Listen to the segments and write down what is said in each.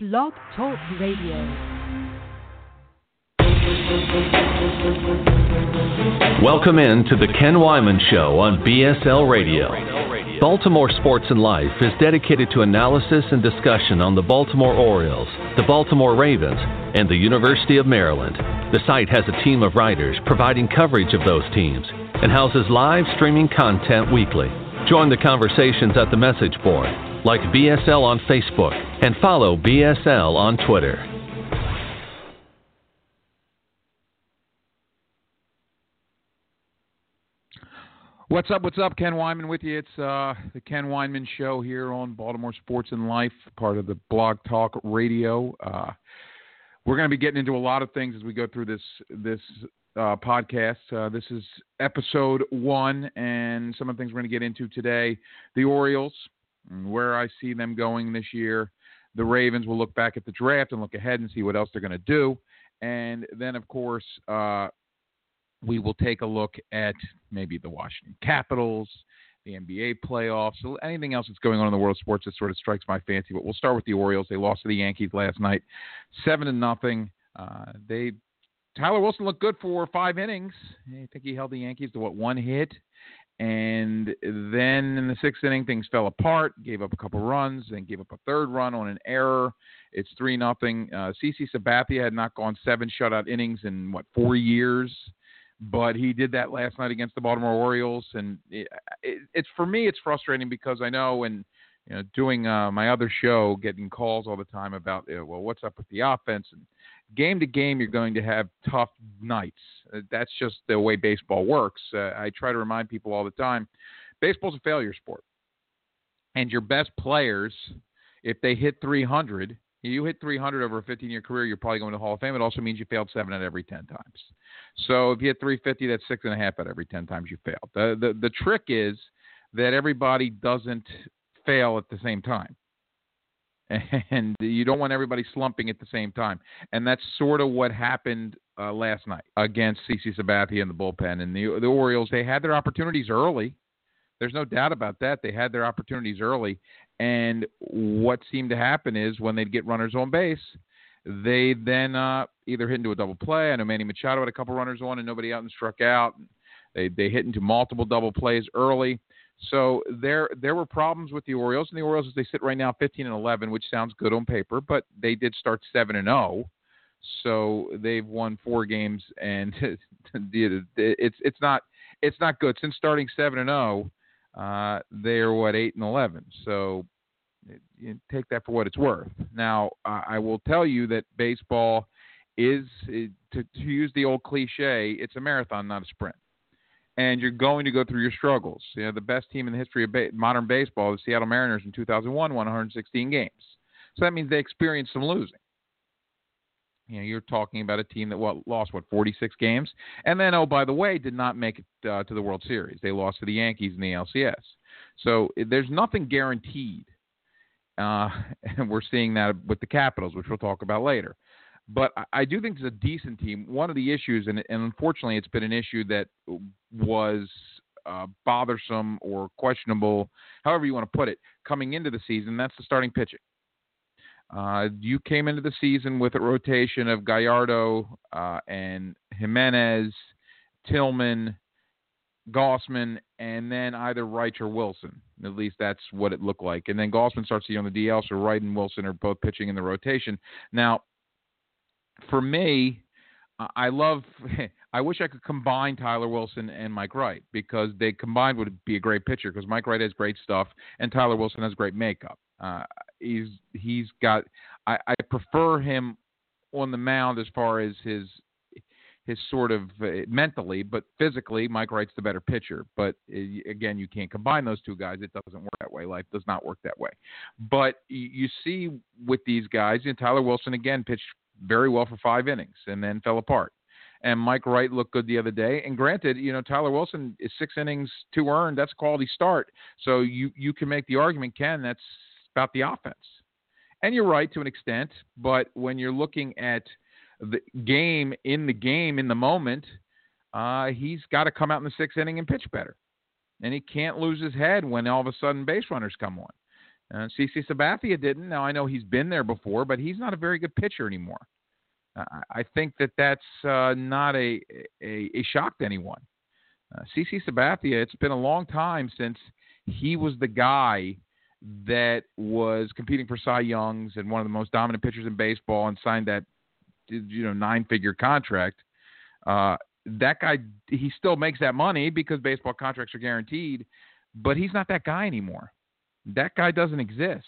Blog Talk Radio. Welcome in to the Ken Weinman Show on BSL Radio. Baltimore Sports and Life is dedicated to analysis and discussion on the Baltimore Orioles, the Baltimore Ravens, and the University of Maryland. The site has a team of writers providing coverage of those teams and houses live streaming content weekly. Join the conversations at the message board, like BSL on Facebook, and follow BSL on Twitter. What's up? What's up? Ken Weinman with you. It's uh, the Ken Weinman Show here on Baltimore Sports and Life, part of the Blog Talk Radio. Uh, we're going to be getting into a lot of things as we go through this this uh, podcast. Uh, this is episode one, and some of the things we're going to get into today: the Orioles, where I see them going this year. The Ravens will look back at the draft and look ahead and see what else they're going to do, and then, of course, uh, we will take a look at maybe the Washington Capitals, the NBA playoffs, anything else that's going on in the world of sports that sort of strikes my fancy. But we'll start with the Orioles. They lost to the Yankees last night, seven to nothing. Uh, they Tyler Wilson looked good for five innings. I think he held the Yankees to what one hit, and then in the sixth inning things fell apart. Gave up a couple runs, then gave up a third run on an error. It's three nothing. Uh, CC Sabathia had not gone seven shutout innings in what four years but he did that last night against the Baltimore Orioles, and it, it, it's for me, it's frustrating because I know and you know doing uh, my other show, getting calls all the time about uh, well, what's up with the offense and game to game, you're going to have tough nights. Uh, that's just the way baseball works. Uh, I try to remind people all the time, baseball's a failure sport, and your best players, if they hit 300 you hit 300 over a 15 year career, you're probably going to the Hall of Fame. It also means you failed seven out of every 10 times. So if you hit 350, that's six and a half out of every 10 times you failed. The, the, the trick is that everybody doesn't fail at the same time. And you don't want everybody slumping at the same time. And that's sort of what happened uh, last night against CC Sabathia in the bullpen. And the, the Orioles, they had their opportunities early. There's no doubt about that. They had their opportunities early, and what seemed to happen is when they'd get runners on base, they then uh, either hit into a double play. I know Manny Machado had a couple runners on and nobody out and struck out. They they hit into multiple double plays early. So there there were problems with the Orioles, and the Orioles as they sit right now 15 and 11, which sounds good on paper, but they did start seven and 0. So they've won four games, and it's it's not it's not good since starting seven and 0 uh, they're what eight and eleven. So you take that for what it's worth. Now, I will tell you that baseball is, to, to use the old cliche, it's a marathon, not a sprint. And you're going to go through your struggles. You know, the best team in the history of ba- modern baseball, the Seattle Mariners in 2001, won 116 games. So that means they experienced some losing. You know, you're talking about a team that what lost what 46 games, and then oh by the way, did not make it uh, to the World Series. They lost to the Yankees in the LCS. So there's nothing guaranteed, uh, and we're seeing that with the Capitals, which we'll talk about later. But I, do think it's a decent team. One of the issues, and, and unfortunately, it's been an issue that was uh, bothersome or questionable, however you want to put it, coming into the season. That's the starting pitching. Uh, you came into the season with a rotation of Gallardo uh, and Jimenez, Tillman, Gausman, and then either Wright or Wilson. At least that's what it looked like. And then Gausman starts to be on the DL, so Wright and Wilson are both pitching in the rotation. Now, for me, I love. I wish I could combine Tyler Wilson and Mike Wright because they combined would be a great pitcher. Because Mike Wright has great stuff and Tyler Wilson has great makeup. Uh, he's he's got. I, I prefer him on the mound as far as his his sort of uh, mentally, but physically, Mike Wright's the better pitcher. But uh, again, you can't combine those two guys. It doesn't work that way. Life does not work that way. But you, you see with these guys, know, Tyler Wilson again pitched very well for five innings and then fell apart. And Mike Wright looked good the other day. And granted, you know Tyler Wilson is six innings, two earned. That's a quality start. So you you can make the argument, Ken, that's about the offense. And you're right to an extent, but when you're looking at the game in the game in the moment, uh, he's got to come out in the sixth inning and pitch better. And he can't lose his head when all of a sudden base runners come on. Uh, CC Sabathia didn't. Now I know he's been there before, but he's not a very good pitcher anymore. Uh, I think that that's uh, not a, a, a shock to anyone. Uh, CC Sabathia, it's been a long time since he was the guy that was competing for Cy Youngs and one of the most dominant pitchers in baseball and signed that you know nine figure contract. Uh, that guy he still makes that money because baseball contracts are guaranteed, but he's not that guy anymore. That guy doesn't exist.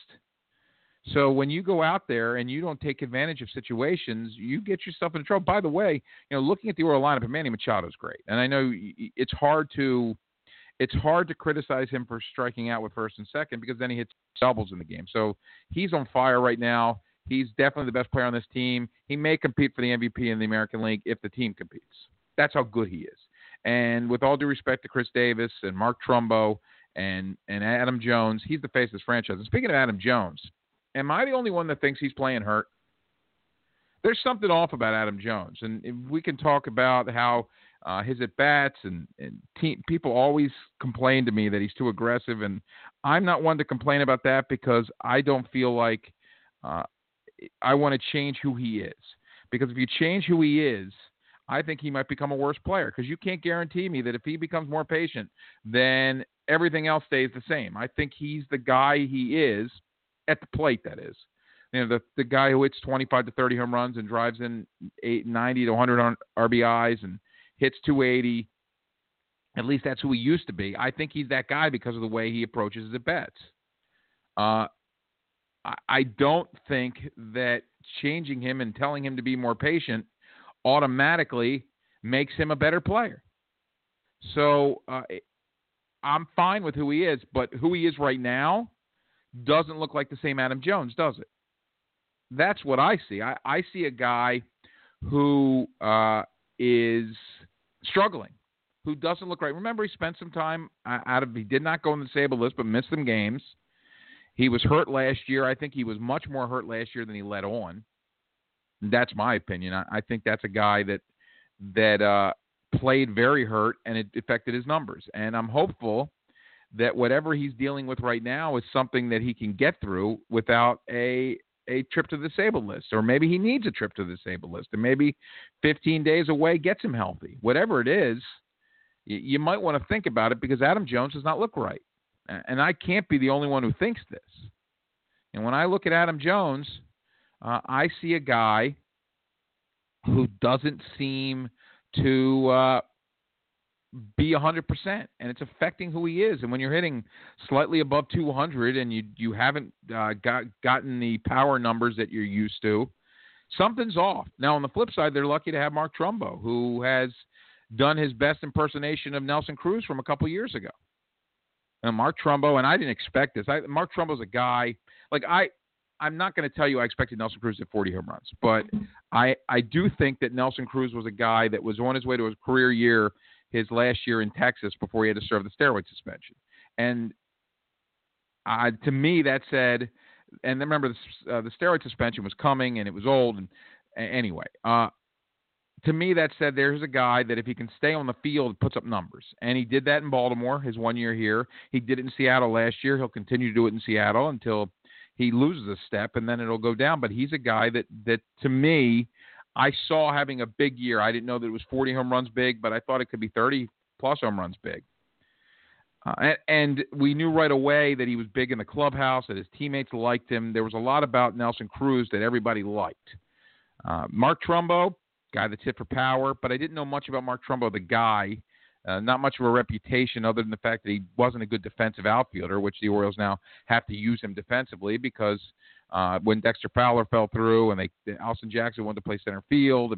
So when you go out there and you don't take advantage of situations, you get yourself in trouble. By the way, you know, looking at the Oriole lineup, Manny Machado is great, and I know it's hard to it's hard to criticize him for striking out with first and second because then he hits doubles in the game. So he's on fire right now. He's definitely the best player on this team. He may compete for the MVP in the American League if the team competes. That's how good he is. And with all due respect to Chris Davis and Mark Trumbo and and Adam Jones, he's the face of this franchise. And speaking of Adam Jones, am I the only one that thinks he's playing hurt? There's something off about Adam Jones, and we can talk about how uh, his at bats and, and team, people always complain to me that he's too aggressive, and I'm not one to complain about that because I don't feel like uh, I want to change who he is. Because if you change who he is, I think he might become a worse player because you can't guarantee me that if he becomes more patient, then everything else stays the same. I think he's the guy he is at the plate. That is, you know, the the guy who hits 25 to 30 home runs and drives in eight, 90 to 100 RBIs and hits 280. At least that's who he used to be. I think he's that guy because of the way he approaches his at bats. Uh, I don't think that changing him and telling him to be more patient automatically makes him a better player. So uh, I'm fine with who he is, but who he is right now doesn't look like the same Adam Jones, does it? That's what I see. I, I see a guy who uh, is struggling, who doesn't look right. Remember, he spent some time out of. He did not go on the disabled list, but missed some games. He was hurt last year. I think he was much more hurt last year than he let on. That's my opinion. I, I think that's a guy that that uh, played very hurt, and it affected his numbers. And I'm hopeful that whatever he's dealing with right now is something that he can get through without a a trip to the disabled list, or maybe he needs a trip to the disabled list, and maybe 15 days away gets him healthy. Whatever it is, you, you might want to think about it because Adam Jones does not look right, and I can't be the only one who thinks this. And when I look at Adam Jones, uh, I see a guy who doesn't seem to uh, be 100%, and it's affecting who he is. And when you're hitting slightly above 200 and you you haven't uh, got gotten the power numbers that you're used to, something's off. Now on the flip side, they're lucky to have Mark Trumbo, who has done his best impersonation of Nelson Cruz from a couple years ago. And Mark Trumbo, and I didn't expect this. I, Mark Trumbo's a guy like I. I'm not going to tell you I expected Nelson Cruz at 40 home runs, but I I do think that Nelson Cruz was a guy that was on his way to his career year his last year in Texas before he had to serve the steroid suspension. And uh, to me, that said, and remember the, uh, the steroid suspension was coming and it was old. And anyway, uh, to me, that said, there's a guy that if he can stay on the field, puts up numbers. And he did that in Baltimore, his one year here. He did it in Seattle last year. He'll continue to do it in Seattle until he loses a step, and then it'll go down. But he's a guy that that to me I saw having a big year. I didn't know that it was 40 home runs big, but I thought it could be 30 plus home runs big. Uh, and, we knew right away that he was big in the clubhouse, that his teammates liked him. There was a lot about Nelson Cruz that everybody liked. Uh, Mark Trumbo, guy that's hit for power, but I didn't know much about Mark Trumbo, the guy. Uh, not much of a reputation other than the fact that he wasn't a good defensive outfielder, which the Orioles now have to use him defensively because uh, when Dexter Fowler fell through and they Austin Jackson wanted to play center field,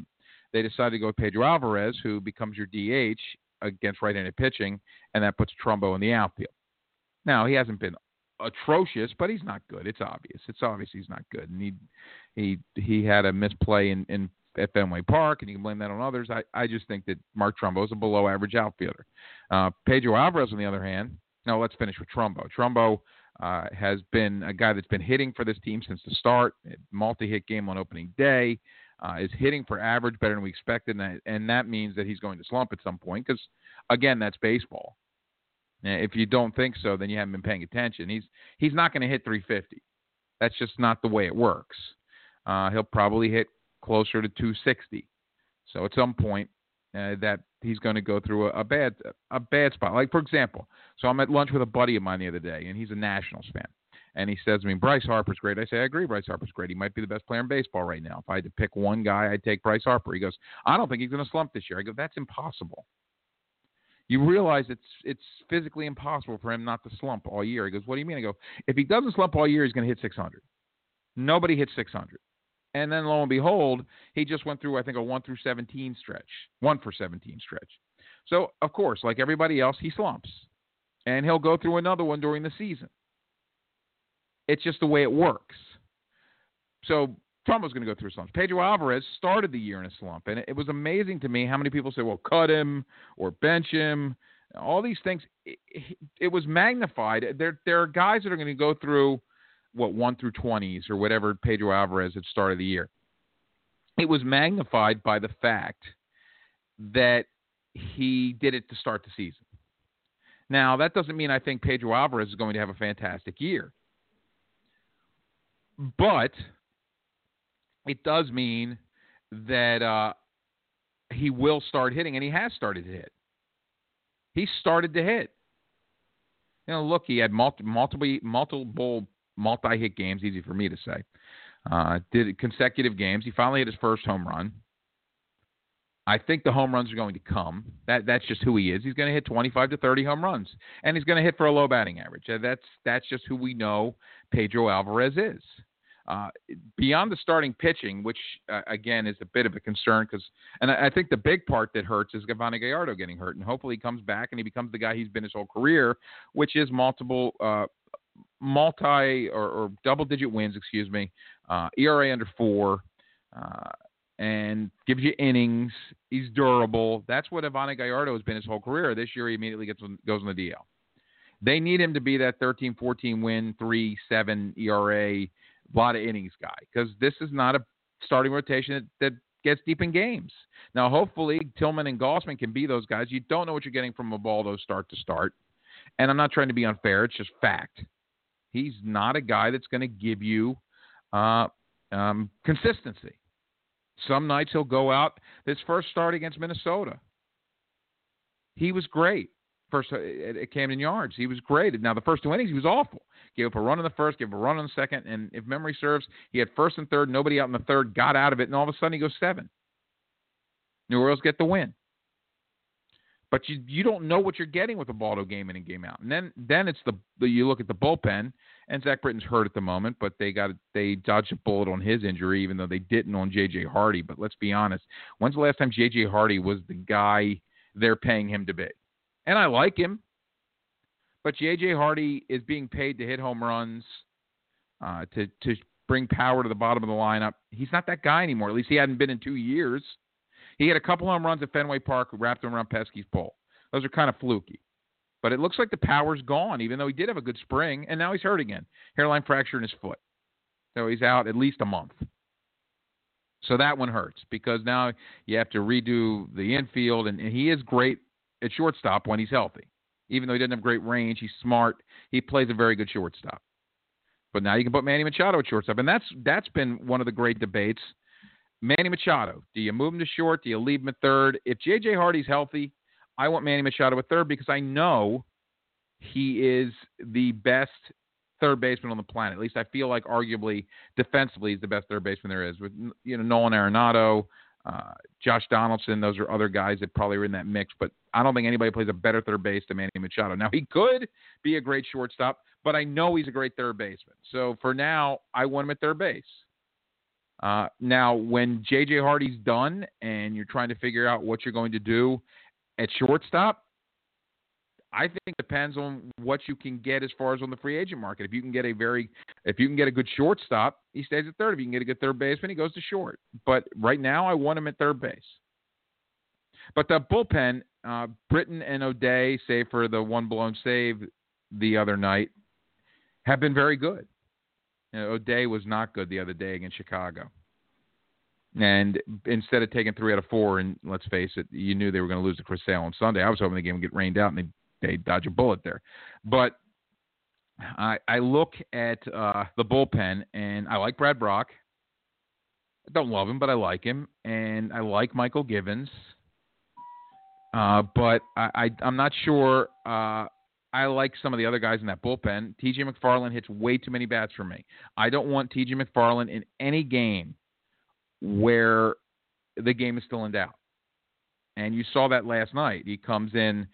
they decided to go with Pedro Alvarez, who becomes your DH against right-handed pitching, and that puts Trumbo in the outfield. Now he hasn't been atrocious, but he's not good. It's obvious. It's obvious he's not good, and he he he had a misplay in in at Fenway Park, and you can blame that on others. I, I just think that Mark Trumbo is a below average outfielder. Uh, Pedro Alvarez, on the other hand, now let's finish with Trumbo. Trumbo uh, has been a guy that's been hitting for this team since the start, multi hit game on opening day. Uh, is hitting for average better than we expected, and that, and that means that he's going to slump at some point because, again, that's baseball. If you don't think so, then you haven't been paying attention. He's he's not going to hit 350. That's just not the way it works. Uh, he'll probably hit closer to 260. So at some point, uh, that he's going to go through a, a, bad a bad spot. Like for example, so I'm at lunch with a buddy of mine the other day, and he's a Nationals fan, and he says to me, "Bryce Harper's great." I say, "I agree, Bryce Harper's great. He might be the best player in baseball right now. If I had to pick one guy, I'd take Bryce Harper." He goes, "I don't think he's going to slump this year." I go, "That's impossible." You realize it's it's physically impossible for him not to slump all year. He goes, "What do you mean?" I go, "If he doesn't slump all year, he's going to hit 600. Nobody hits 600." And then lo and behold, he just went through, I think, a 1 through 17 stretch, 1 for 17 stretch. So, of course, like everybody else, he slumps. And he'll go through another one during the season. It's just the way it works. So, Trumbo's going to go through slumps. Pedro Alvarez started the year in a slump. And it was amazing to me how many people say, well, cut him or bench him. All these things. It, it was magnified. There, there are guys that are going to go through – what one through twenties or whatever Pedro Alvarez had started the year. It was magnified by the fact that he did it to start the season. Now that doesn't mean I think Pedro Alvarez is going to have a fantastic year, but it does mean that uh, he will start hitting, and he has started to hit. He started to hit. You know, look, he had multi, multiple multiple multi-hit games. Easy for me to say. Uh, did consecutive games. He finally hit his first home run. I think the home runs are going to come. That that's just who he is. He's going to hit 25 to 30 home runs, and he's going to hit for a low batting average. That's that's just who we know Pedro Alvarez is. Uh, beyond the starting pitching, which uh, again is a bit of a concern, because and I, I, think the big part that hurts is Yovani Gallardo getting hurt, and hopefully he comes back and he becomes the guy he's been his whole career, which is multiple uh, multi or, or double digit wins, excuse me, uh, ERA under four, uh, and gives you innings. He's durable. That's what Yovani Gallardo has been his whole career. This year he immediately gets goes on the DL. They need him to be that 13, 14 win, 3, 7 ERA, lot of innings guy because this is not a starting rotation that, that gets deep in games. Now, hopefully, Tillman and Gausman can be those guys. You don't know what you're getting from Ubaldo start to start. And I'm not trying to be unfair. It's just fact. He's not a guy that's going to give you uh, um, consistency. Some nights he'll go out. His first start against Minnesota, he was great. First uh, at Camden Yards, he was great. Now the first two innings, he was awful. Gave up a run in the first, gave up a run in the second, and if memory serves, he had first and third. Nobody out in the third got out of it, and all of a sudden he goes seven. New Orleans get the win. But you you don't know what you're getting with Ubaldo game in and game out. And then then it's the, the you look at the bullpen and Zach Britton's hurt at the moment, but they got they dodged a bullet on his injury, even though they didn't on J.J. Hardy. But let's be honest, when's the last time J.J. Hardy was the guy they're paying him to be? And I like him, but J.J. Hardy is being paid to hit home runs, uh, to to bring power to the bottom of the lineup. He's not that guy anymore. At least he hadn't been in two years. He had a couple home runs at Fenway Park, wrapped him around Pesky's pole. Those are kind of fluky. But it looks like the power's gone, even though he did have a good spring, and now he's hurt again. Hairline fracture in his foot. So he's out at least a month. So that one hurts because now you have to redo the infield, and, and he is great at shortstop when he's healthy. Even though he doesn't have great range, he's smart. He plays a very good shortstop. But now you can put Manny Machado at shortstop, and that's that's been one of the great debates. Manny Machado, do you move him to short? Do you leave him at third? If J.J. Hardy's healthy, I want Manny Machado at third because I know he is the best third baseman on the planet. At least I feel like arguably defensively he's the best third baseman there is. With you know Nolan Arenado, uh, Josh Donaldson, those are other guys that probably are in that mix. But I don't think anybody plays a better third base than Manny Machado. Now he could be a great shortstop, but I know he's a great third baseman. So for now, I want him at third base. Uh, now, when J.J. Hardy's done and you're trying to figure out what you're going to do at shortstop, I think it depends on what you can get as far as on the free agent market. If you can get a very, if you can get a good shortstop, he stays at third. If you can get a good third baseman, he goes to short. But right now, I want him at third base. But the bullpen, uh, Britton and O'Day, save for the one blown save the other night, have been very good. You know, O'Day was not good the other day against Chicago. And instead of taking three out of four, and let's face it, you knew they were going to lose to Chris Sale on Sunday. I was hoping the game would get rained out and they they dodge a bullet there. But I, I look at uh, the bullpen, and I like Brad Brach. I don't love him, but I like him, and I like Mychal Givens. Uh, but I, I, I'm not sure. Uh, I like some of the other guys in that bullpen. T.J. McFarland hits way too many bats for me. I don't want T.J. McFarland in any game where the game is still in doubt. And you saw that last night. He comes in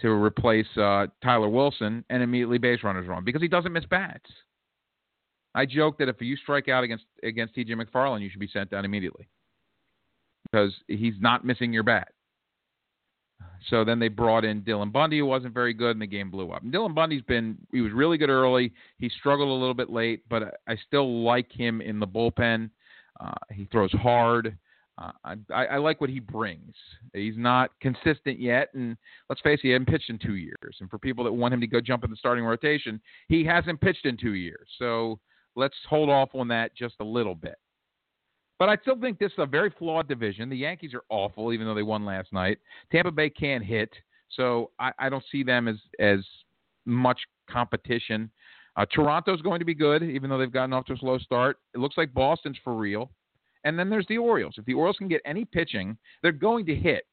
to replace uh, Tyler Wilson, and immediately base runners run because he doesn't miss bats. I joke that if you strike out against against T.J. McFarland, you should be sent down immediately because he's not missing your bat. So then they brought in Dylan Bundy, who wasn't very good, and the game blew up. And Dylan Bundy's been he was really good early. He struggled a little bit late, but I still like him in the bullpen. Uh, he throws hard. Uh, I, I like what he brings. He's not consistent yet, and let's face it, he hasn't pitched in two years. And for people that want him to go jump in the starting rotation, he hasn't pitched in two years. So let's hold off on that just a little bit. But I still think this is a very flawed division. The Yankees are awful, even though they won last night. Tampa Bay can't hit, so I, I don't see them as as much competition. Uh, Toronto's going to be good, even though they've gotten off to a slow start. It looks like Boston's for real. And then there's the Orioles. If the Orioles can get any pitching, they're going to hit.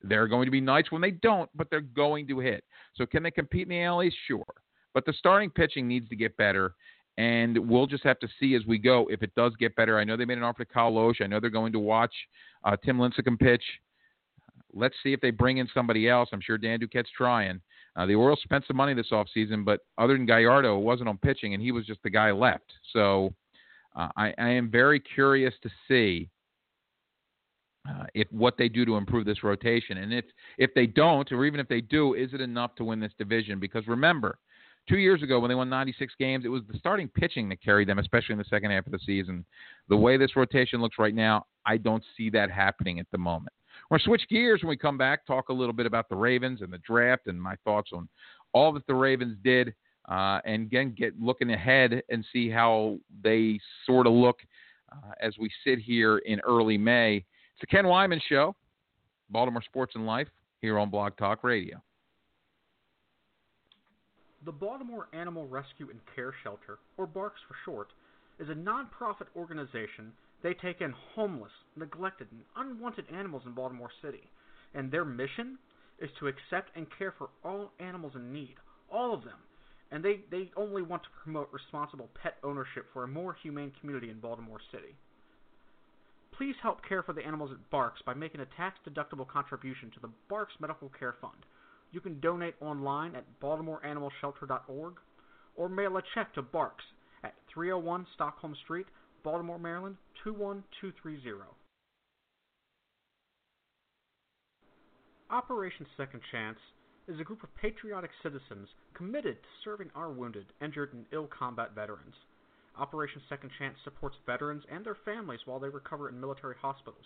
There are going to be nights when they don't, but they're going to hit. So can they compete in the AL East? Sure. But the starting pitching needs to get better. And we'll just have to see as we go if it does get better. I know they made an offer to Kyle Lohse. I know they're going to watch uh, Tim Lincecum pitch. Let's see if they bring in somebody else. I'm sure Dan Duquette's trying. Uh, the Orioles spent some money this offseason, but other than Gallardo, it wasn't on pitching, and he was just the guy left. So uh, I, I, am very curious to see uh, if what they do to improve this rotation, and if if they don't, or even if they do, is it enough to win this division? Because remember, two years ago when they won 96 games, it was the starting pitching that carried them, especially in the second half of the season. The way this rotation looks right now, I don't see that happening at the moment. We're switch gears when we come back, talk a little bit about the Ravens and the draft and my thoughts on all that the Ravens did uh, and again get looking ahead and see how they sort of look uh, as we sit here in early May. It's the Ken Weinman Show, Baltimore Sports and Life, here on Blog Talk Radio. The Baltimore Animal Rescue and Care Shelter, or BARCS for short, is a nonprofit organization. They take in homeless, neglected, and unwanted animals in Baltimore City, and their mission is to accept and care for all animals in need, all of them, and they, they only want to promote responsible pet ownership for a more humane community in Baltimore City. Please help care for the animals at BARCS by making a tax-deductible contribution to the BARCS Medical Care Fund. You can donate online at baltimoreanimalshelter.org or mail a check to BARCS at 301 Stockholm Street, Baltimore, Maryland 21230. Operation Second Chance is a group of patriotic citizens committed to serving our wounded, injured, and ill combat veterans. Operation Second Chance supports veterans and their families while they recover in military hospitals,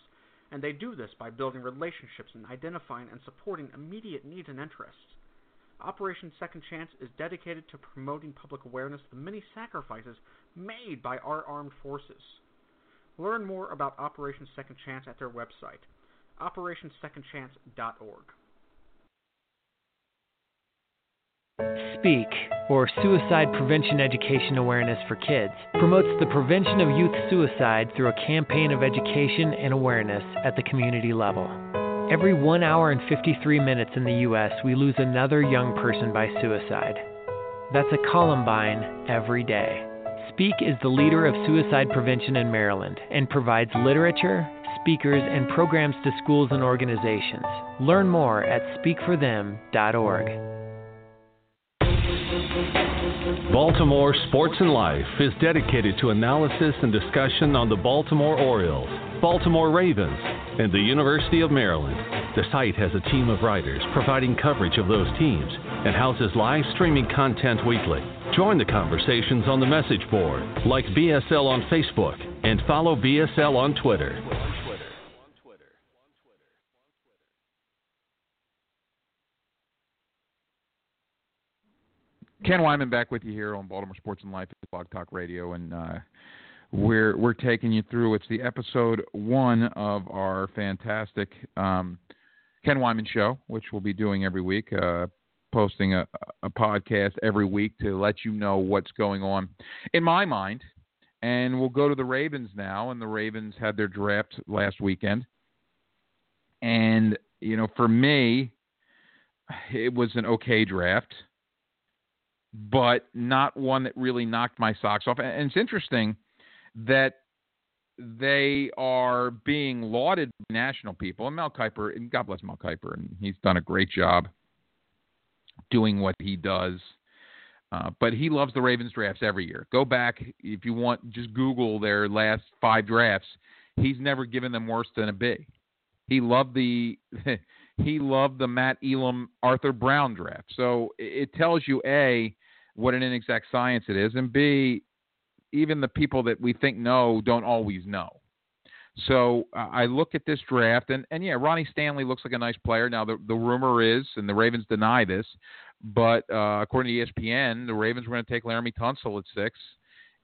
and they do this by building relationships and identifying and supporting immediate needs and interests. Operation Second Chance is dedicated to promoting public awareness of the many sacrifices made by our armed forces. Learn more about Operation Second Chance at their website, operationsecondchance.org. SPEAK, or Suicide Prevention Education Awareness for Kids, promotes the prevention of youth suicide through a campaign of education and awareness at the community level. Every 1 hour and 53 minutes in the U.S., we lose another young person by suicide. That's a Columbine every day. Speak is the leader of suicide prevention in Maryland and provides literature, speakers, and programs to schools and organizations. Learn more at speakforthem.org. Baltimore Sports and Life is dedicated to analysis and discussion on the Baltimore Orioles, Baltimore Ravens, and the University of Maryland. The site has a team of writers providing coverage of those teams and houses live streaming content weekly. Join the conversations on the message board, like BSL on Facebook, and follow BSL on Twitter. Ken Weinman back with you here on Baltimore Sports and Life Blog Talk Radio, and uh, we're we're taking you through. It's the episode one of our fantastic um, Ken Weinman show, which we'll be doing every week. Uh, posting a, a podcast every week to let you know what's going on in my mind. And we'll go to the Ravens now. And the Ravens had their draft last weekend. And, you know, for me, it was an okay draft, but not one that really knocked my socks off. And it's interesting that they are being lauded by national people. And Mel Kiper, and God bless Mel Kiper, and he's done a great job doing what he does. Uh, but he loves the Ravens drafts every year. Go back if you want, just Google their last five drafts. He's never given them worse than a B. He loved the he loved the Matt Elam Arthur Brown draft. So it tells you a what an inexact science it is, and b even the people that we think know don't always know. So uh, I look at this draft, and, and yeah, Ronnie Stanley looks like a nice player. Now the the rumor is, and the Ravens deny this, but uh, according to ESPN, the Ravens were going to take Laremy Tunsil at six,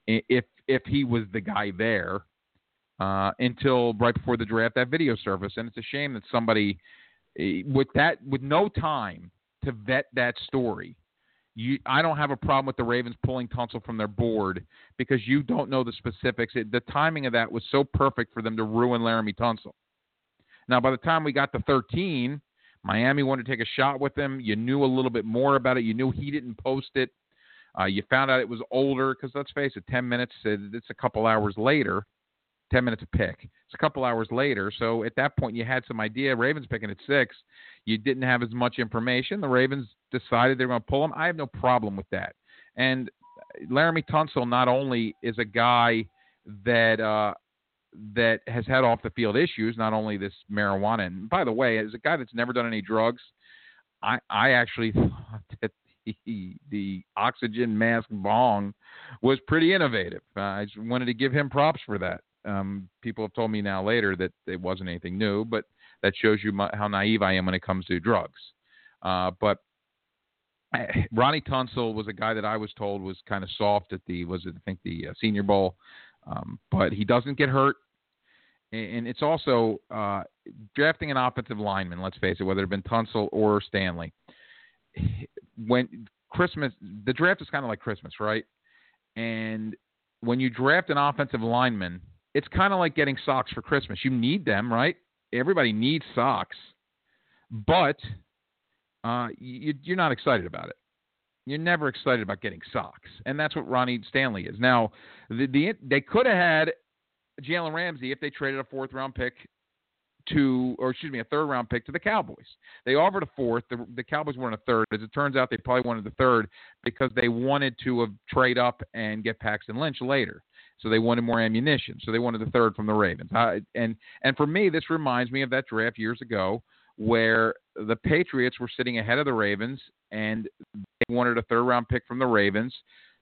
if if he was the guy there, uh, until right before the draft that video surfaced, and it's a shame that somebody eh, with that with no time to vet that story you, I don't have a problem with the Ravens pulling Tunsil from their board because you don't know the specifics. It, the timing of that was so perfect for them to ruin Laremy Tunsil. Now, by the time we got to 13, Miami wanted to take a shot with him. You knew a little bit more about it. You knew he didn't post it. Uh, you found out it was older because let's face it, 10 minutes, it's a couple hours later. 10 minutes a pick. It's a couple hours later. So at that point, you had some idea. Ravens picking at six. You didn't have as much information. The Ravens decided they were going to pull him. I have no problem with that. And Laremy Tunsil not only is a guy that uh, that has had off the field issues, not only this marijuana. And by the way, as a guy that's never done any drugs, I I actually thought that the, the oxygen mask bong was pretty innovative. Uh, I just wanted to give him props for that. Um, people have told me now later that it wasn't anything new, but that shows you my, how naive I am when it comes to drugs. Uh, but eh, Ronnie Tunsil was a guy that I was told was kind of soft at the was it I think the uh, Senior Bowl, um, but he doesn't get hurt, and it's also uh, drafting an offensive lineman. Let's face it, whether it been Tunsil or Stanley, when Christmas the draft is kind of like Christmas, right? And when you draft an offensive lineman, it's kind of like getting socks for Christmas. You need them, right? Everybody needs socks, but uh, you, you're not excited about it. You're never excited about getting socks, and that's what Ronnie Stanley is. Now, the, the they could have had Jalen Ramsey if they traded a fourth round pick to, or excuse me, a third round pick to the Cowboys. They offered a fourth. The, the Cowboys wanted a third. As it turns out, they probably wanted the third because they wanted to trade up and get Paxton Lynch later. So they wanted more ammunition. So they wanted the third from the Ravens. And and for me, this reminds me of that draft years ago where the Patriots were sitting ahead of the Ravens and they wanted a third round pick from the Ravens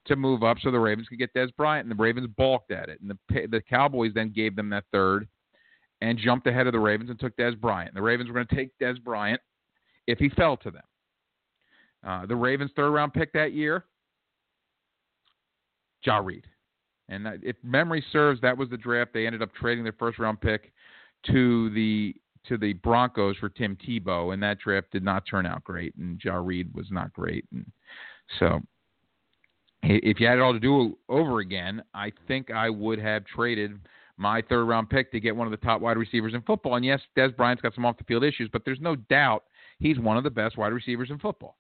to move up so the Ravens could get Dez Bryant, and the Ravens balked at it, and the the Cowboys then gave them that third and jumped ahead of the Ravens and took Dez Bryant. The Ravens were going to take Dez Bryant if he fell to them. Uh, the Ravens' third round pick that year, Jah Reid. And if memory serves, that was the draft. They ended up trading their first round pick to the to the Broncos for Tim Tebow, and that draft did not turn out great. And Jah Reid was not great, and so if you had it all to do over again, I think I would have traded my third round pick to get one of the top wide receivers in football. And yes, Dez Bryant's got some off the field issues, but there's no doubt he's one of the best wide receivers in football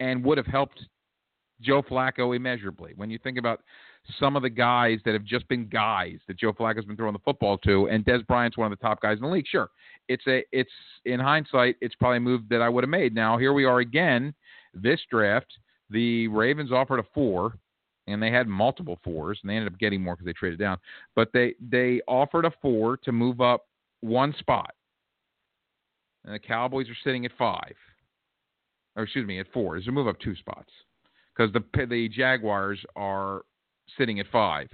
and would have helped Joe Flacco immeasurably. When you think about some of the guys that have just been guys that Joe Flacco's been throwing the football to, and Dez Bryant's one of the top guys in the league. Sure, it's a it's in hindsight, it's probably a move that I would have made. Now here we are again, this draft. The Ravens offered a four, and they had multiple fours, and they ended up getting more because they traded down. But they they offered a four to move up one spot, and the Cowboys are sitting at five, or excuse me, at four. Is a move up two spots because the the Jaguars are sitting at five.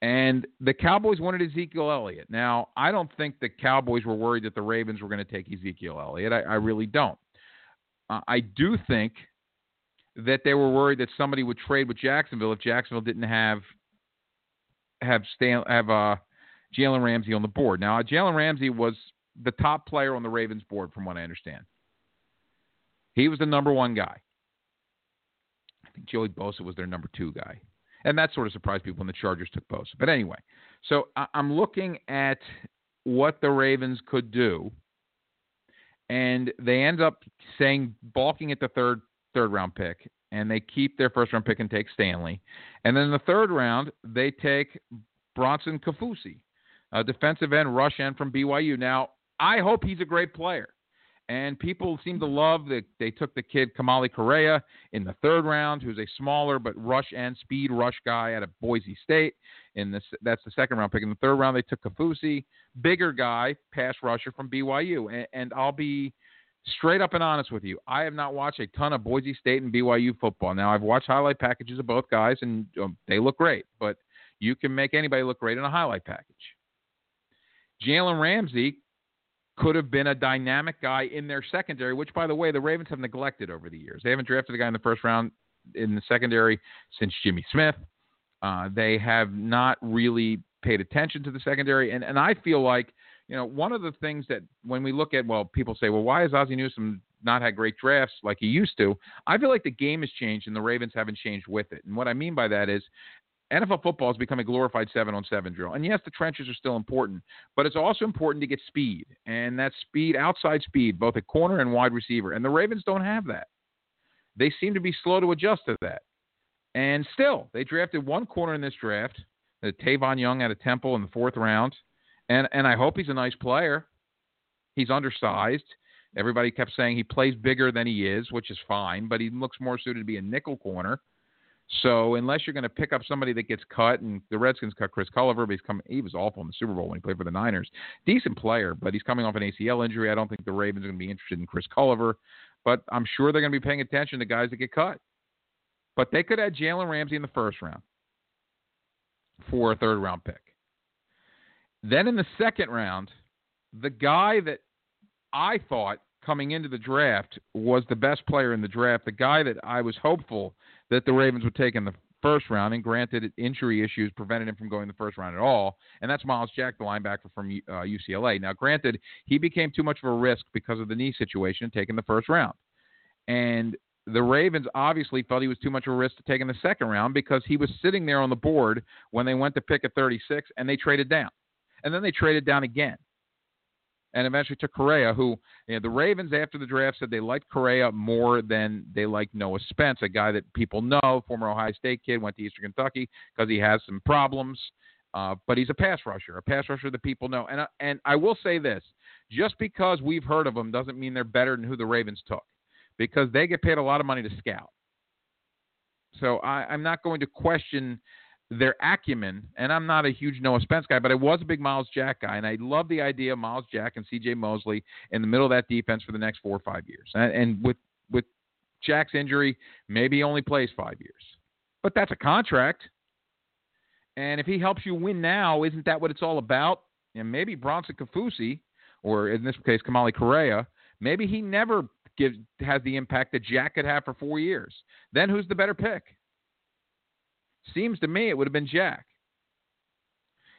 And the Cowboys wanted Ezekiel Elliott. Now, I don't think the Cowboys were worried that the Ravens were going to take Ezekiel Elliott. I, I really don't. Uh, I do think that they were worried that somebody would trade with Jacksonville if Jacksonville didn't have have Stan, have uh, Jalen Ramsey on the board. Now, Jalen Ramsey was the top player on the Ravens board, from what I understand. He was the number one guy. I think Joey Bosa was their number two guy. And that sort of surprised people when the Chargers took Bosa. But anyway, so I'm looking at what the Ravens could do. And they end up saying balking at the third third round pick, and they keep their first round pick and take Stanley. And then in the third round, they take Bronson Kaufusi, a defensive end, rush end from BYU. Now, I hope he's a great player. And people seem to love that they took the kid Kamalei Correa in the third round, who's a smaller but rush and speed rush guy out of Boise State. In this, that's the second round pick. In the third round, they took Kaufusi, bigger guy, pass rusher from BYU. And, and I'll be straight up and honest with you. I have not watched a ton of Boise State and BYU football. Now I've watched highlight packages of both guys, and um, they look great. But you can make anybody look great in a highlight package. Jalen Ramsey could have been a dynamic guy in their secondary, which, by the way, the Ravens have neglected over the years. They haven't drafted a guy in the first round in the secondary since Jimmy Smith. Uh, they have not really paid attention to the secondary, and and I feel like you know one of the things that when we look at well, people say, well, why has Ozzie Newsome not had great drafts like he used to? I feel like the game has changed, and the Ravens haven't changed with it. And what I mean by that is NFL football has become a glorified seven on seven drill. And yes, the trenches are still important, but it's also important to get speed. And that speed, outside speed, both at corner and wide receiver. And the Ravens don't have that. They seem to be slow to adjust to that. And still, they drafted one corner in this draft, the Tavon Young out of Temple in the fourth round. And and I hope he's a nice player. He's undersized. Everybody kept saying he plays bigger than he is, which is fine, but he looks more suited to be a nickel corner. So unless you're going to pick up somebody that gets cut, and the Redskins cut Chris Culliver, but he's come, he was awful in the Super Bowl when he played for the Niners. Decent player, but he's coming off an ACL injury. I don't think the Ravens are going to be interested in Chris Culliver, but I'm sure they're going to be paying attention to guys that get cut. But they could add Jalen Ramsey in the first round for a third round pick. Then in the second round, the guy that I thought coming into the draft was the best player in the draft, the guy that I was hopeful that the Ravens would take in the first round, and granted, injury issues prevented him from going the first round at all, and that's Myles Jack, the linebacker from uh, UCLA. Now, granted, he became too much of a risk because of the knee situation, taking the first round, and the Ravens obviously felt he was too much of a risk to take in the second round because he was sitting there on the board when they went to pick at 36, and they traded down, and then they traded down again and eventually took Correa, who you know, the Ravens after the draft said they liked Correa more than they liked Noah Spence, a guy that people know, former Ohio State kid, went to Eastern Kentucky because he has some problems. Uh, but he's a pass rusher, a pass rusher that people know. And, uh, and I will say this just because we've heard of them doesn't mean they're better than who the Ravens took because they get paid a lot of money to scout. So I, I'm not going to question their acumen, and I'm not a huge Noah Spence guy, but I was a big Myles Jack guy, and I love the idea of Myles Jack and C.J. Mosley in the middle of that defense for the next four or five years. And, and with with Jack's injury, maybe he only plays five years, but that's a contract. And if he helps you win now, isn't that what it's all about? And maybe Bronson Kaufusi, or in this case Kamalei Correa, maybe he never gives has the impact that Jack could have for four years. Then who's the better pick? Seems to me it would have been Jack.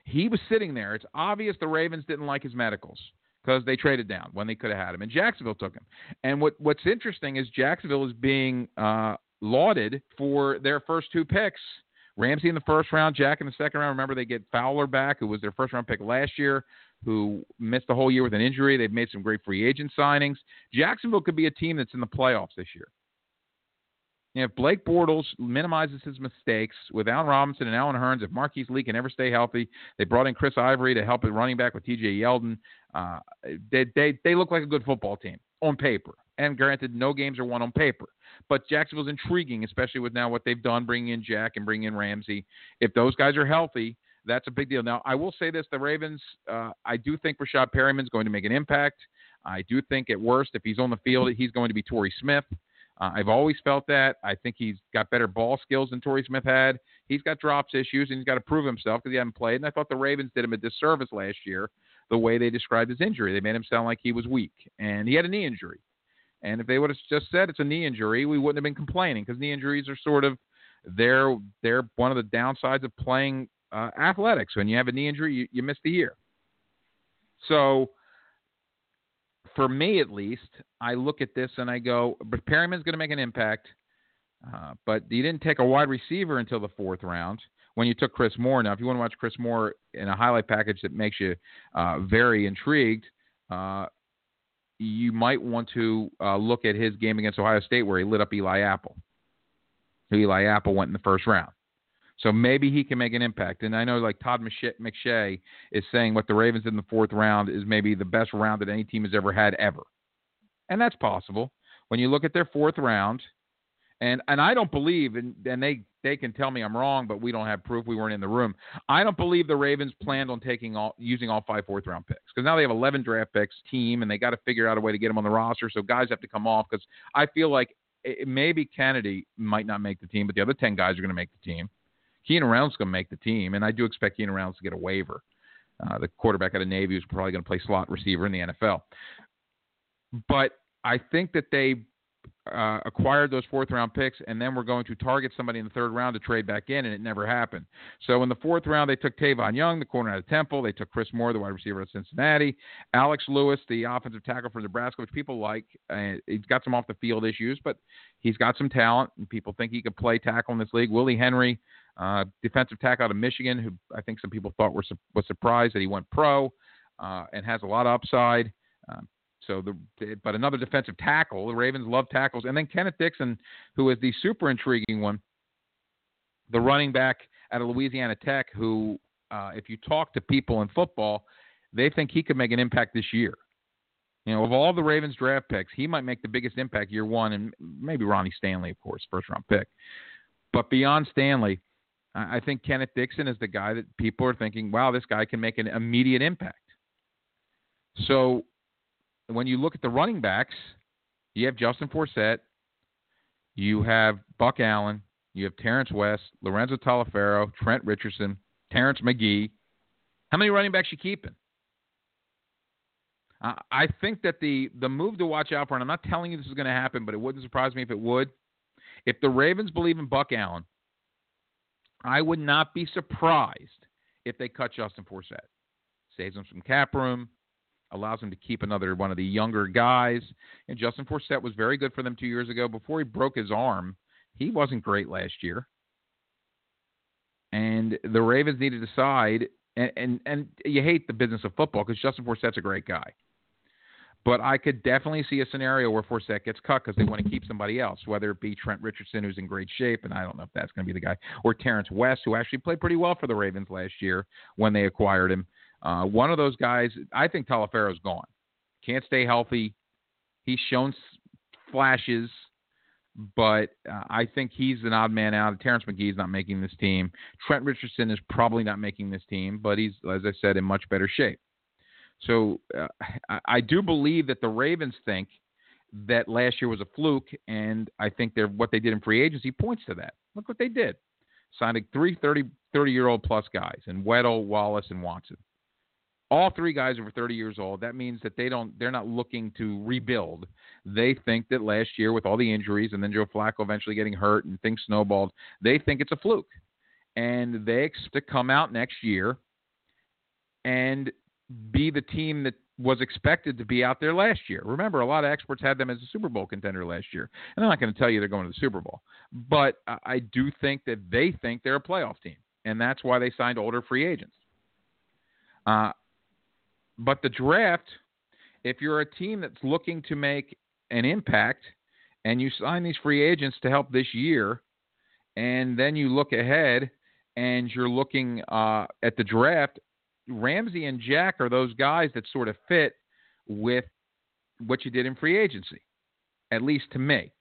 He was sitting there. It's obvious the Ravens didn't like his medicals because they traded down when they could have had him, and Jacksonville took him. And what what's interesting is Jacksonville is being uh, lauded for their first two picks. Ramsey in the first round, Jack in the second round. Remember, they get Fowler back, who was their first round pick last year, who missed the whole year with an injury. They've made some great free agent signings. Jacksonville could be a team that's in the playoffs this year. If Blake Bortles minimizes his mistakes with Allen Robinson and Allen Hurns, if Marquise Lee can ever stay healthy, they brought in Chris Ivory to help at running back with T.J. Yeldon. Uh, they, they they look like a good football team on paper. And granted, no games are won on paper. But Jacksonville's intriguing, especially with now what they've done, bringing in Jack and bringing in Ramsey. If those guys are healthy, that's a big deal. Now, I will say this: the Ravens, uh, I do think Breshad Perriman's going to make an impact. I do think at worst, if he's on the field, he's going to be Torrey Smith. Uh, I've always felt that. I think he's got better ball skills than Torrey Smith had. He's got drops issues, and he's got to prove himself because he hasn't played. And I thought the Ravens did him a disservice last year the way they described his injury. They made him sound like he was weak, and he had a knee injury. And if they would have just said it's a knee injury, we wouldn't have been complaining because knee injuries are sort of they're they're one of the downsides of playing uh, athletics. When you have a knee injury, you, you miss the year. So for me at least, I look at this and I go, but Perriman's going to make an impact. Uh, but you didn't take a wide receiver until the fourth round when you took Chris Moore. Now, if you want to watch Chris Moore in a highlight package that makes you uh, very intrigued, uh, you might want to uh, look at his game against Ohio State where he lit up Eli Apple. Eli Apple went in the first round. So maybe he can make an impact. And I know like Todd McShay is saying what the Ravens did in the fourth round is maybe the best round that any team has ever had ever. And that's possible. When you look at their fourth round, and and I don't believe, and, and they they can tell me I'm wrong, but we don't have proof. We weren't in the room. I don't believe the Ravens planned on taking all using all five fourth round picks because now they have 11 draft picks team, and they got to figure out a way to get them on the roster. So guys have to come off because I feel like it, maybe Kennedy might not make the team, but the other 10 guys are going to make the team. Keenan Reynolds going to make the team, and I do expect Keenan Reynolds to get a waiver. Uh, the quarterback out of Navy is probably going to play slot receiver in the NFL. But I think that they uh, acquired those fourth round picks, and then we're going to target somebody in the third round to trade back in, and it never happened. So in the fourth round, they took Tavon Young, the corner out of Temple. They took Chris Moore, the wide receiver of Cincinnati. Alex Lewis, the offensive tackle for Nebraska, which people like. Uh, he's got some off the field issues, but he's got some talent, and people think he could play tackle in this league. Willie Henry, uh, defensive tackle out of Michigan, who I think some people thought were su- was surprised that he went pro, uh, and has a lot of upside. Uh, so the but another defensive tackle. The Ravens love tackles, and then Kenneth Dixon, who is the super intriguing one, the running back out of Louisiana Tech, who uh, if you talk to people in football, they think he could make an impact this year. You know, of all the Ravens draft picks, he might make the biggest impact year one, and maybe Ronnie Stanley, of course, first round pick. But beyond Stanley, I think Kenneth Dixon is the guy that people are thinking, wow, this guy can make an immediate impact. So when you look at the running backs, you have Justin Forsett, you have Buck Allen, you have Terrence West, Lorenzo Taliaferro, Trent Richardson, Terrence Magee. How many running backs you keeping? I think that the the move to watch out for, and I'm not telling you this is going to happen, but it wouldn't surprise me if it would. If the Ravens believe in Buck Allen, I would not be surprised if they cut Justin Forsett. Saves them some cap room, allows him to keep another one of the younger guys. And Justin Forsett was very good for them two years ago. Before he broke his arm, he wasn't great last year. And the Ravens need to decide. And and, and you hate the business of football because Justin Forsett's a great guy. But I could definitely see a scenario where Forsett gets cut because they want to keep somebody else, whether it be Trent Richardson, who's in great shape, and I don't know if that's going to be the guy, or Terrence West, who actually played pretty well for the Ravens last year when they acquired him. Uh, one of those guys, I think Taliaferro's gone. Can't stay healthy. He's shown flashes, but uh, I think he's an odd man out. Terrence Magee's not making this team. Trent Richardson is probably not making this team, but he's, as I said, in much better shape. So uh, I, I do believe that the Ravens think that last year was a fluke, and I think they're, what they did in free agency points to that. Look what they did. Signing three 30, 30 year old plus guys, and Weddle, Wallace, and Watson all three guys over 30 years old. That means that they don't they're not looking to rebuild. They think that last year with all the injuries and then Joe Flacco eventually getting hurt and things snowballed, they think it's a fluke. And they expect to come out next year and be the team that was expected to be out there last year. Remember, a lot of experts had them as a Super Bowl contender last year. And I'm not going to tell you they're going to the Super Bowl. But I do think that they think they're a playoff team. And that's why they signed older free agents. Uh, but the draft, if you're a team that's looking to make an impact and you sign these free agents to help this year, and then you look ahead and you're looking uh, at the draft, Ramsey and Jack are those guys that sort of fit with what you did in free agency, at least to me.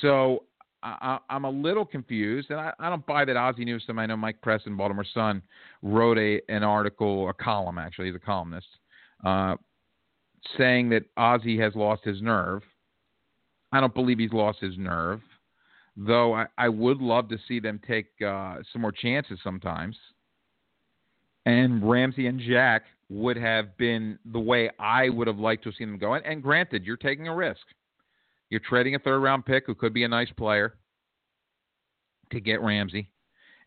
So I, am a little confused, and I, I, don't buy that Ozzie Newsome. I know Mike Preston, Baltimore Sun, wrote a an article, a column actually, he's a columnist, uh, saying that Ozzie has lost his nerve. I don't believe he's lost his nerve, though. I, I would love to see them take uh, some more chances sometimes. And Ramsey and Jack would have been the way I would have liked to have seen them go. And, and granted, you're taking a risk. You're trading a third round pick who could be a nice player to get Ramsey.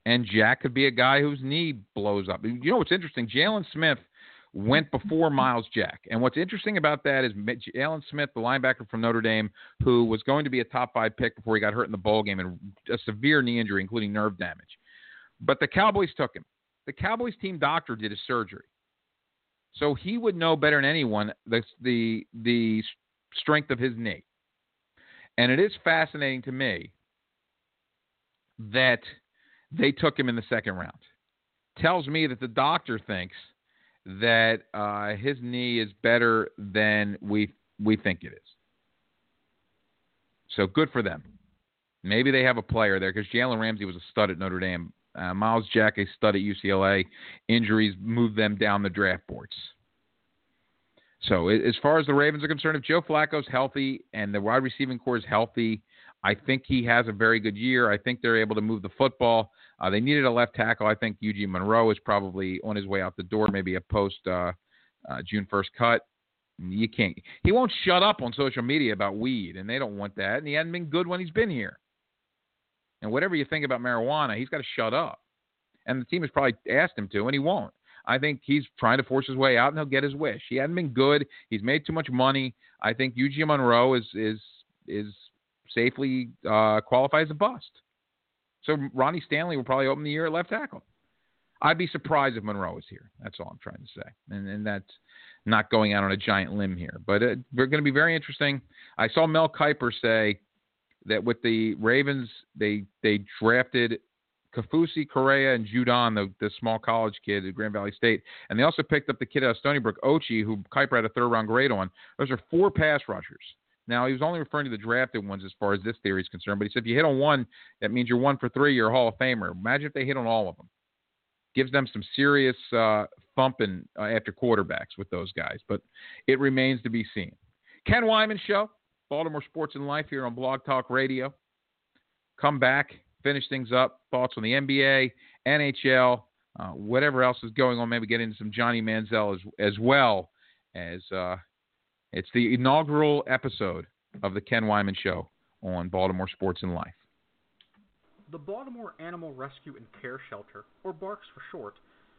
And Jack could be a guy whose knee blows up. You know what's interesting? Jaylon Smith went before Myles Jack. And what's interesting about that is Jaylon Smith, the linebacker from Notre Dame, who was going to be a top five pick before he got hurt in the bowl game and a severe knee injury, including nerve damage. But the Cowboys took him. The Cowboys team doctor did his surgery. So he would know better than anyone the, the, the strength of his knee. And it is fascinating to me that they took him in the second round. Tells me that the doctor thinks – that uh, his knee is better than we we think it is. So good for them. Maybe they have a player there because Jalen Ramsey was a stud at Notre Dame. Uh, Myles Jack a stud at UCLA. Injuries moved them down the draft boards. So as far as the Ravens are concerned, if Joe Flacco's healthy and the wide receiving corps is healthy, I think he has a very good year. I think they're able to move the football. Uh, they needed a left tackle. I think Eugene Monroe is probably on his way out the door, maybe a post uh, uh, June 1st cut. You can't. He won't shut up on social media about weed, and they don't want that. And he hasn't been good when he's been here. And whatever you think about marijuana, he's got to shut up. And the team has probably asked him to, and he won't. I think he's trying to force his way out, and he'll get his wish. He hasn't been good. He's made too much money. I think Eugene Monroe is is is safely uh, qualify as a bust. So Ronnie Stanley will probably open the year at left tackle. I'd be surprised if Monroe is here. That's all I'm trying to say, and, and that's not going out on a giant limb here. But it, they're going to be very interesting. I saw Mel Kiper say that with the Ravens, they they drafted Kaufusi, Correa, and Judon, the, the small college kid at Grand Valley State. And they also picked up the kid out of Stony Brook, Ochi, who Kiper had a third round grade on. Those are four pass rushers. Now, he was only referring to the drafted ones as far as this theory is concerned, but he said if you hit on one, that means you're one for three, you're a Hall of Famer. Imagine if they hit on all of them. Gives them some serious uh, thumping uh, after quarterbacks with those guys, but it remains to be seen. Ken Weinman Show, Baltimore Sports and Life here on Blog Talk Radio. Come back, finish things up, thoughts on the NBA, NHL, uh, whatever else is going on. Maybe get into some Johnny Manziel as, as well as uh, it's the inaugural episode of the Ken Weinman Show on Baltimore Sports and Life. The Baltimore Animal Rescue and Care Shelter, or BARCS for short,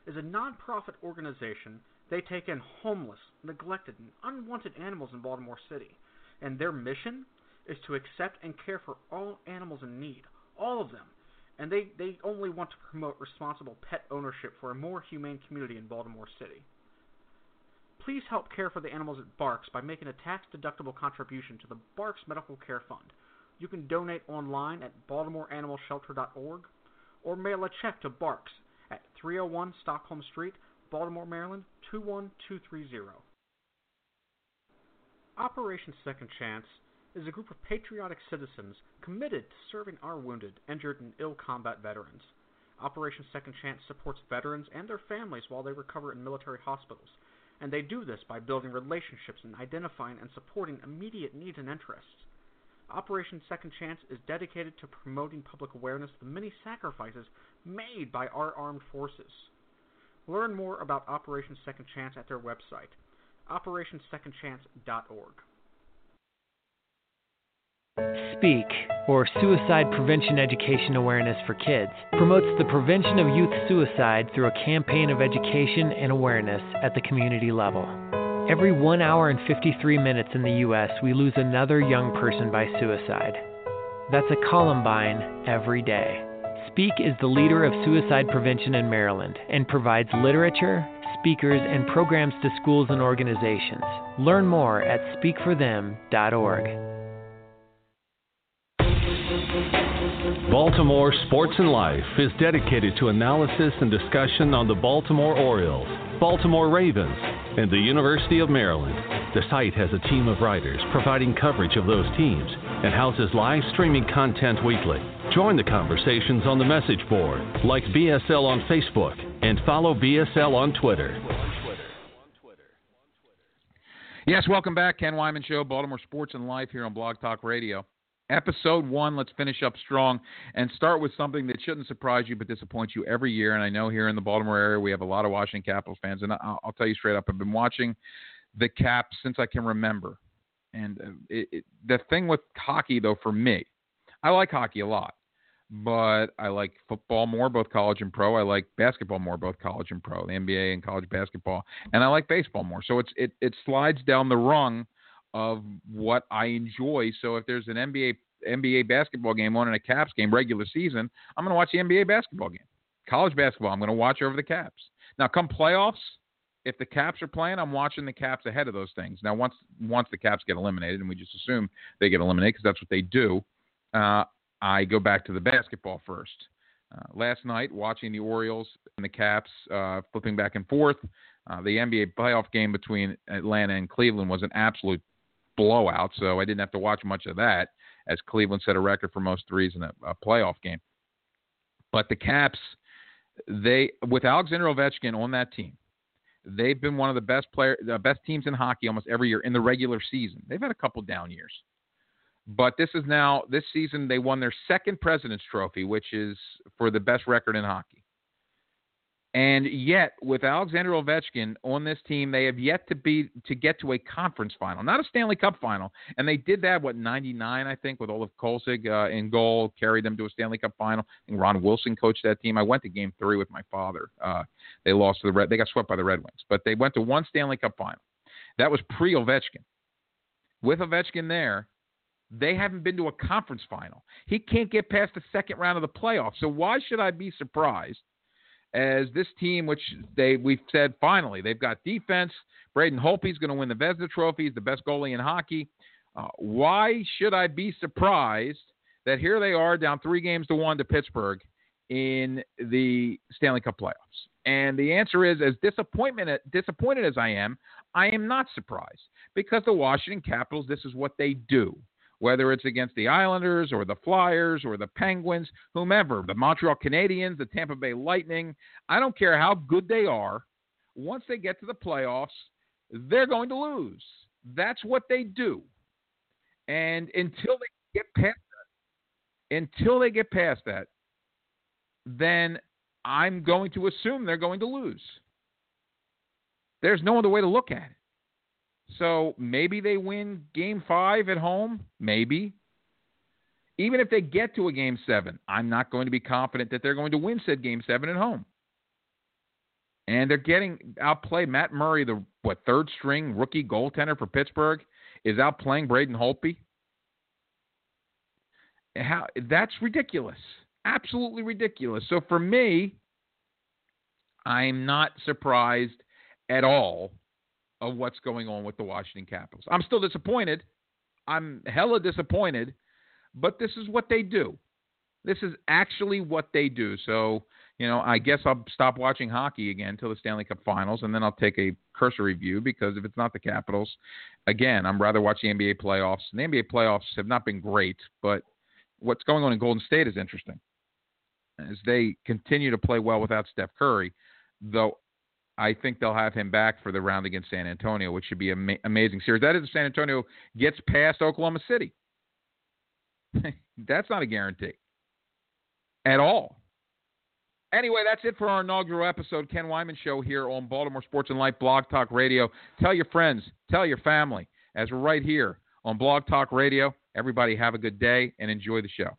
is a nonprofit organization. They take in homeless, neglected, and unwanted animals in Baltimore City, and their mission is to accept and care for all animals in need, all of them. And they, they only want to promote responsible pet ownership for a more humane community in Baltimore City. Please help care for the animals at BARCS by making a tax-deductible contribution to the BARCS Medical Care Fund. You can donate online at baltimoreanimalshelter.org or mail a check to BARCS at 301 Stockholm Street, Baltimore, Maryland 21230. Operation Second Chance is a group of patriotic citizens committed to serving our wounded, injured, and ill combat veterans. Operation Second Chance supports veterans and their families while they recover in military hospitals and they do this by building relationships and identifying and supporting immediate needs and interests. Operation Second Chance is dedicated to promoting public awareness of the many sacrifices made by our armed forces. Learn more about Operation Second Chance at their website, operationsecondchance.org. Speak, or Suicide Prevention Education Awareness for Kids, promotes the prevention of youth suicide through a campaign of education and awareness at the community level. Every 1 hour and 53 minutes in the U.S., we lose another young person by suicide. That's a Columbine every day. Speak is the leader of suicide prevention in Maryland and provides literature, speakers, and programs to schools and organizations. Learn more at speakforthem.org. Baltimore Sports and Life is dedicated to analysis and discussion on the Baltimore Orioles, Baltimore Ravens, and the University of Maryland. The site has a team of writers providing coverage of those teams and houses live streaming content weekly. Join the conversations on the message board, like BSL on Facebook, and follow BSL on Twitter. Yes, welcome back. Ken Weinman Show, Baltimore Sports and Life here on Blog Talk Radio episode one. Let's finish up strong and start with something that shouldn't surprise you but disappoint you every year. And I know here in the Baltimore area we have a lot of Washington Capitals fans, and I'll, I'll tell you straight up, I've been watching the Caps since I can remember. And uh, it, it, the thing with hockey, though, for me, I like hockey a lot, but I like football more, both college and pro. I like basketball more, both college and pro, the NBA and college basketball, and I like baseball more. So it's it it slides down the rung of what I enjoy. So if there's an NBA NBA basketball game on in a Caps game regular season, I'm going to watch the NBA basketball game. College basketball, I'm going to watch over the Caps. Now, come playoffs, if the Caps are playing, I'm watching the Caps ahead of those things. Now, once once the Caps get eliminated, and we just assume they get eliminated because that's what they do, uh, I go back to the basketball first. Uh, last night, watching the Orioles and the Caps uh, flipping back and forth, uh, the NBA playoff game between Atlanta and Cleveland was an absolute blowout, so I didn't have to watch much of that as Cleveland set a record for most threes in a, a playoff game. But the Caps, they with Alexander Ovechkin on that team, they've been one of the best player, the best teams in hockey almost every year in the regular season. They've had a couple down years, but this is now this season they won their second President's Trophy, which is for the best record in hockey. And yet, with Alexander Ovechkin on this team, they have yet to be to get to a conference final, not a Stanley Cup final. And they did that what '99, I think, with Olaf Kolzig uh, in goal, carried them to a Stanley Cup final. And Ron Wilson coached that team. I went to Game Three with my father. Uh, they lost to the Red. They got swept by the Red Wings, but they went to one Stanley Cup final. That was pre Ovechkin. With Ovechkin there, they haven't been to a conference final. He can't get past the second round of the playoffs. So why should I be surprised? As this team, which they we've said finally they've got defense. Braden Holtby's going to win the Vezina Trophy. He's the best goalie in hockey. Uh, why should I be surprised that here they are down three games to one to Pittsburgh in the Stanley Cup playoffs? And the answer is, as disappointment disappointed as I am, I am not surprised because the Washington Capitals, this is what they do whether it's against the Islanders or the Flyers or the Penguins, whomever, the Montreal Canadiens, the Tampa Bay Lightning. I don't care how good they are. Once they get to the playoffs, they're going to lose. That's what they do. And until they get past that, until they get past that, then I'm going to assume they're going to lose. There's no other way to look at it. So maybe they win game five at home. Maybe. Even if they get to a game seven, I'm not going to be confident that they're going to win said game seven at home. And they're getting outplayed. Matt Murray, the what third string rookie goaltender for Pittsburgh, is outplaying Braden Holtby. How that's ridiculous. Absolutely ridiculous. So for me, I'm not surprised at all of what's going on with the Washington Capitals. I'm still disappointed. I'm hella disappointed, but this is what they do. This is actually what they do. So, you know, I guess I'll stop watching hockey again until the Stanley Cup Finals, and then I'll take a cursory view because if it's not the Capitals, again, I'm rather watch the NBA playoffs. And the NBA playoffs have not been great, but what's going on in Golden State is interesting as they continue to play well without Steph Curry. Though I think they'll have him back for the round against San Antonio, which should be an amazing series. That is, if San Antonio gets past Oklahoma City. that's not a guarantee at all. Anyway, that's it for our inaugural episode, Ken Weinman Show here on Baltimore Sports and Life Blog Talk Radio. Tell your friends, tell your family, as we're right here on Blog Talk Radio. Everybody have a good day and enjoy the show.